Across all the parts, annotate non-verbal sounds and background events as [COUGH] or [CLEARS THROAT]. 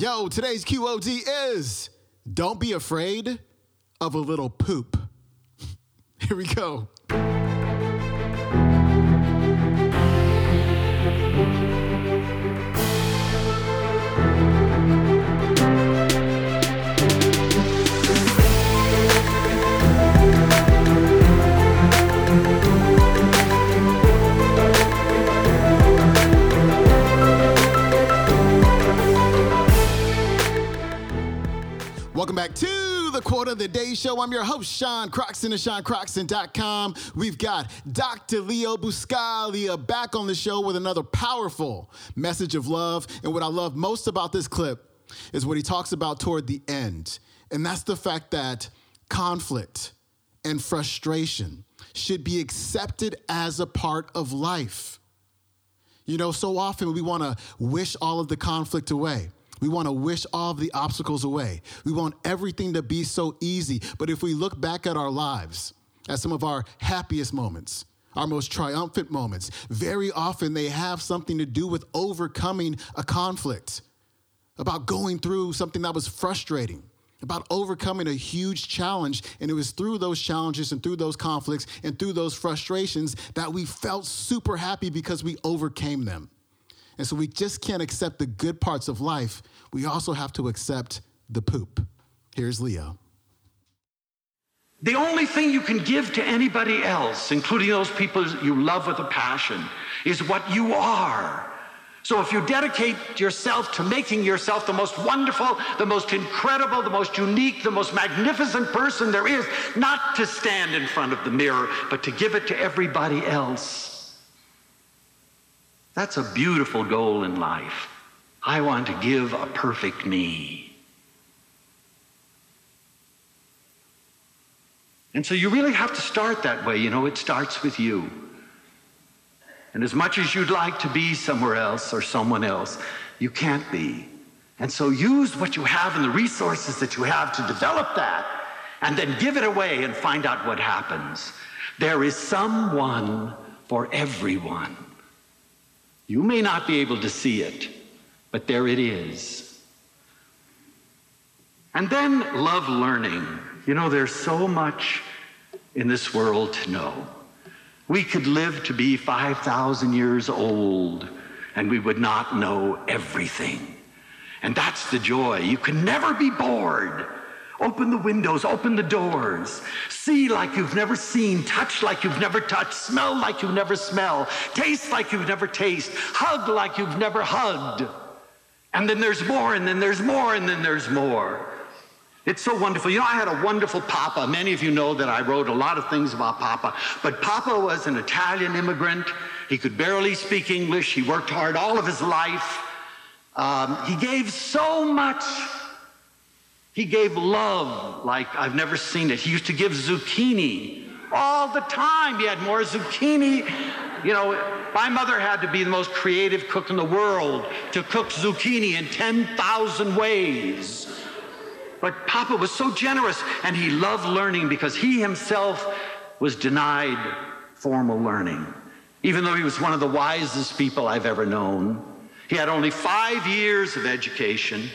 Yo, today's QOD is don't be afraid of a little poop. [LAUGHS] Here we go. To the Quote of the Day Show. I'm your host, Sean Croxton of SeanCroxton.com. We've got Dr. Leo Buscaglia back on the show with another powerful message of love. And what I love most about this clip is what he talks about toward the end. And that's the fact that conflict and frustration should be accepted as a part of life. You know, so often we want to wish all of the conflict away. We want to wish all of the obstacles away. We want everything to be so easy. But if we look back at our lives, at some of our happiest moments, our most triumphant moments, very often they have something to do with overcoming a conflict, about going through something that was frustrating, about overcoming a huge challenge. And it was through those challenges and through those conflicts and through those frustrations that we felt super happy because we overcame them. And so we just can't accept the good parts of life. We also have to accept the poop. Here's Leo. The only thing you can give to anybody else, including those people you love with a passion, is what you are. So if you dedicate yourself to making yourself the most wonderful, the most incredible, the most unique, the most magnificent person there is, not to stand in front of the mirror, but to give it to everybody else. That's a beautiful goal in life. I want to give a perfect me. And so you really have to start that way. You know, it starts with you. And as much as you'd like to be somewhere else or someone else, you can't be. And so use what you have and the resources that you have to develop that and then give it away and find out what happens. There is someone for everyone. You may not be able to see it, but there it is. And then love learning. You know, there's so much in this world to know. We could live to be 5,000 years old and we would not know everything. And that's the joy. You can never be bored. Open the windows, open the doors. See like you've never seen, touch like you've never touched, smell like you've never smelled, taste like you've never tasted, hug like you've never hugged. And then there's more, and then there's more, and then there's more. It's so wonderful. You know, I had a wonderful Papa. Many of you know that I wrote a lot of things about Papa. But Papa was an Italian immigrant. He could barely speak English. He worked hard all of his life. Um, he gave so much. He gave love like I've never seen it. He used to give zucchini all the time. He had more zucchini. You know, my mother had to be the most creative cook in the world to cook zucchini in 10,000 ways. But Papa was so generous and he loved learning because he himself was denied formal learning. Even though he was one of the wisest people I've ever known, he had only five years of education.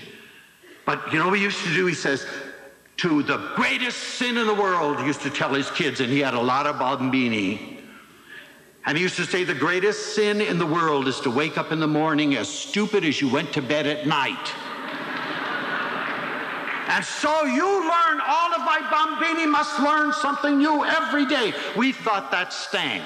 But you know what he used to do? He says, to the greatest sin in the world, he used to tell his kids, and he had a lot of bambini. And he used to say, the greatest sin in the world is to wake up in the morning as stupid as you went to bed at night. And so you learn, all of my bambini must learn something new every day. We thought that stank.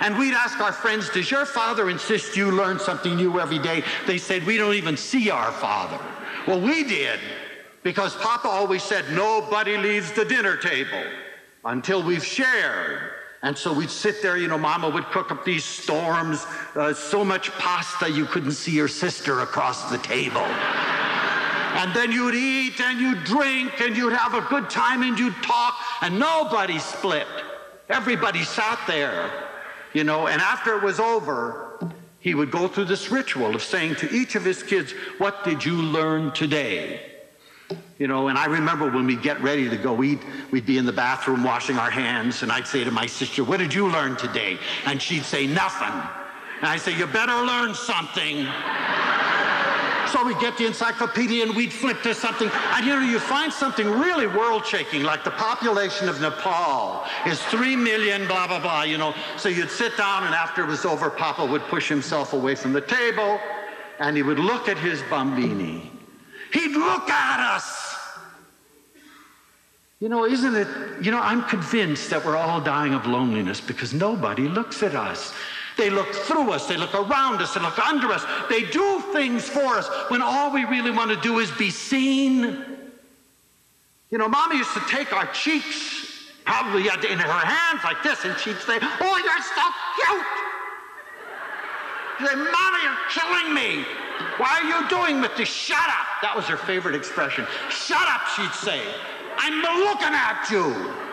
And we'd ask our friends, Does your father insist you learn something new every day? They said, We don't even see our father. Well, we did, because Papa always said, Nobody leaves the dinner table until we've shared. And so we'd sit there, you know, Mama would cook up these storms, uh, so much pasta you couldn't see your sister across the table. And then you'd eat and you'd drink and you'd have a good time and you'd talk, and nobody split. Everybody sat there, you know, and after it was over, he would go through this ritual of saying to each of his kids, What did you learn today? You know, and I remember when we'd get ready to go eat, we'd be in the bathroom washing our hands, and I'd say to my sister, What did you learn today? And she'd say, Nothing. And I'd say, You better learn something. So we get the encyclopedia and we'd flip to something. And you know, you find something really world shaking, like the population of Nepal is three million, blah, blah, blah, you know. So you'd sit down, and after it was over, Papa would push himself away from the table and he would look at his bambini. He'd look at us. You know, isn't it? You know, I'm convinced that we're all dying of loneliness because nobody looks at us. They look through us, they look around us, they look under us. They do things for us when all we really want to do is be seen. You know, Mama used to take our cheeks, probably in her hands like this, and she'd say, Oh, you're so cute. She'd say, Mama, you're killing me. Why are you doing with this? Shut up. That was her favorite expression. Shut up, she'd say. I'm looking at you.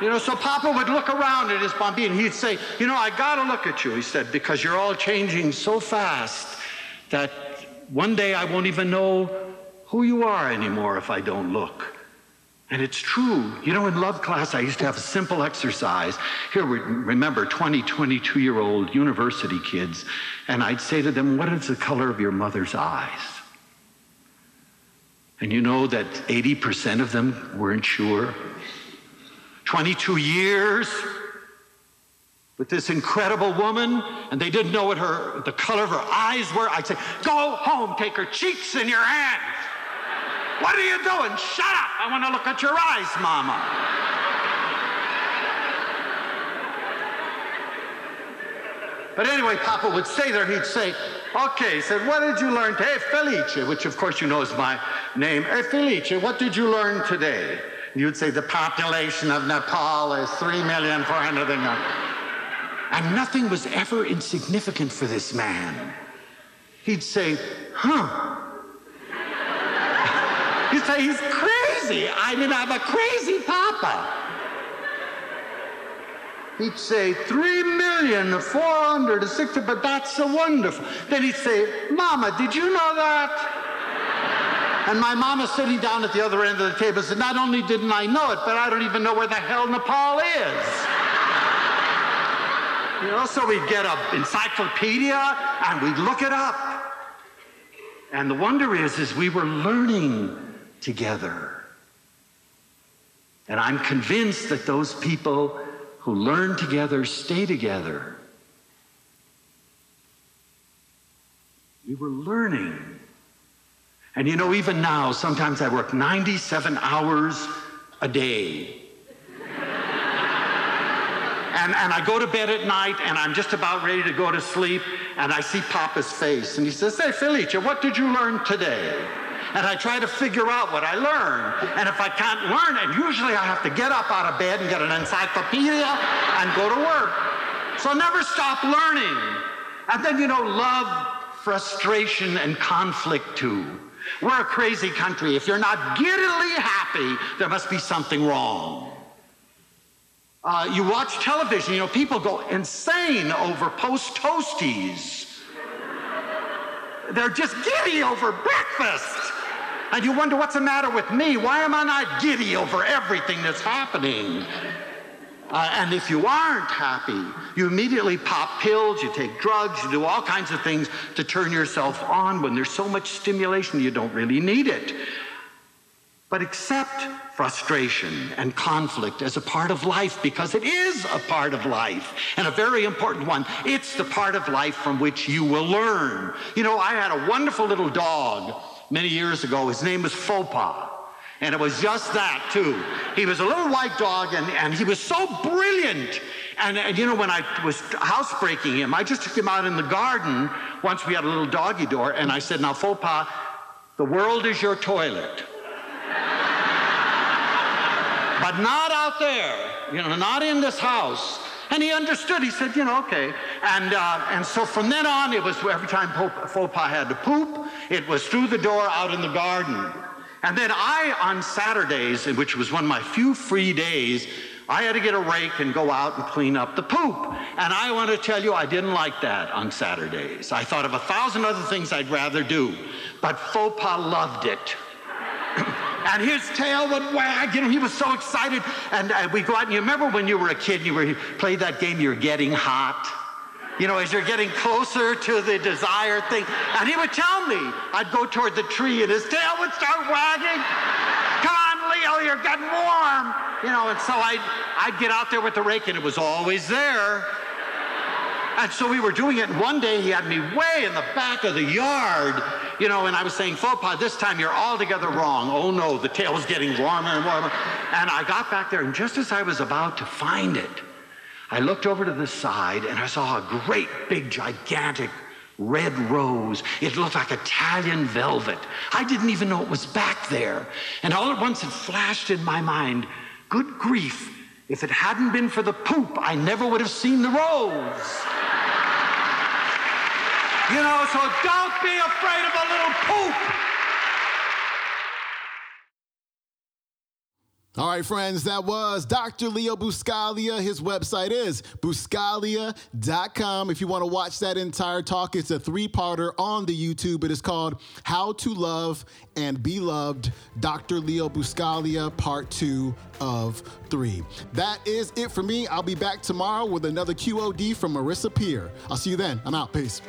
You know, so Papa would look around at his bambini and he'd say, You know, I got to look at you, he said, because you're all changing so fast that one day I won't even know who you are anymore if I don't look. And it's true. You know, in love class, I used to have a simple exercise. Here, we remember, 20, 22 year old university kids. And I'd say to them, What is the color of your mother's eyes? And you know that 80% of them weren't sure. 22 years with this incredible woman, and they didn't know what her the color of her eyes were. I'd say, go home, take her cheeks in your hands. What are you doing? Shut up. I want to look at your eyes, mama. But anyway, Papa would say there, he'd say, okay, he said, what did you learn today? Felice, which of course you know is my name. Felice, what did you learn today? You'd say the population of Nepal is 3,400,000. And nothing was ever insignificant for this man. He'd say, huh. [LAUGHS] He'd say, he's crazy. I mean, I'm a crazy papa. He'd say, three million, four hundred, sixty, but that's so wonderful. Then he'd say, Mama, did you know that? And my mama sitting down at the other end of the table said, Not only didn't I know it, but I don't even know where the hell Nepal is. you know, so we'd get an encyclopedia and we'd look it up. And the wonder is, is we were learning together. And I'm convinced that those people who learn together stay together. We were learning and you know, even now, sometimes I work 97 hours a day. and, and I go to bed at night and I'm just about ready to go to sleep and I see Papa's face and he says, Hey, Felice, what did you learn today? And I try to figure out what I learned. And if I can't learn it, usually I have to get up out of bed and get an encyclopedia and go to work. So never stop learning. And then, you know, love, frustration, and conflict too. We're a crazy country. If you're not giddily happy, there must be something wrong. Uh, you watch television, you know, people go insane over post toasties. They're just giddy over breakfast. And you wonder what's the matter with me? Why am I not giddy over everything that's happening? Uh, and if you aren't happy, you immediately pop pills, you take drugs, you do all kinds of things to turn yourself on when there's so much stimulation you don't really need it. But accept frustration and conflict as a part of life because it is a part of life and a very important one. It's the part of life from which you will learn. You know, I had a wonderful little dog many years ago. His name was Faux and it was just that, too. He was a little white dog, and, and he was so brilliant. And, and, you know, when I was housebreaking him, I just took him out in the garden once we had a little doggy door, and I said, Now, faux pas, the world is your toilet. [LAUGHS] but not out there, you know, not in this house. And he understood. He said, you know, okay. And, uh, and so from then on, it was every time faux pas had to poop, it was through the door out in the garden. And then I, on Saturdays, which was one of my few free days, I had to get a rake and go out and clean up the poop. And I want to tell you, I didn't like that on Saturdays. I thought of a thousand other things I'd rather do. But pas loved it. [CLEARS THROAT] and his tail would wag. You know, he was so excited. And uh, we go out, and you remember when you were a kid, you were played that game, You're Getting Hot? You know, as you're getting closer to the desired thing. And he would tell me, I'd go toward the tree and his tail would start wagging. Come on, Leo, you're getting warm. You know, and so I'd, I'd get out there with the rake and it was always there. And so we were doing it, and one day he had me way in the back of the yard, you know, and I was saying, pas, this time you're altogether wrong. Oh no, the tail was getting warmer and warmer. And I got back there, and just as I was about to find it, I looked over to the side and I saw a great big gigantic red rose. It looked like Italian velvet. I didn't even know it was back there. And all at once it flashed in my mind, good grief, if it hadn't been for the poop, I never would have seen the rose. You know, so don't be afraid of a little poop. All right, friends, that was Dr. Leo Buscaglia. His website is buscaglia.com. If you want to watch that entire talk, it's a three parter on the YouTube. It is called How to Love and Be Loved, Dr. Leo Buscaglia, part two of three. That is it for me. I'll be back tomorrow with another QOD from Marissa Peer. I'll see you then. I'm out. Peace.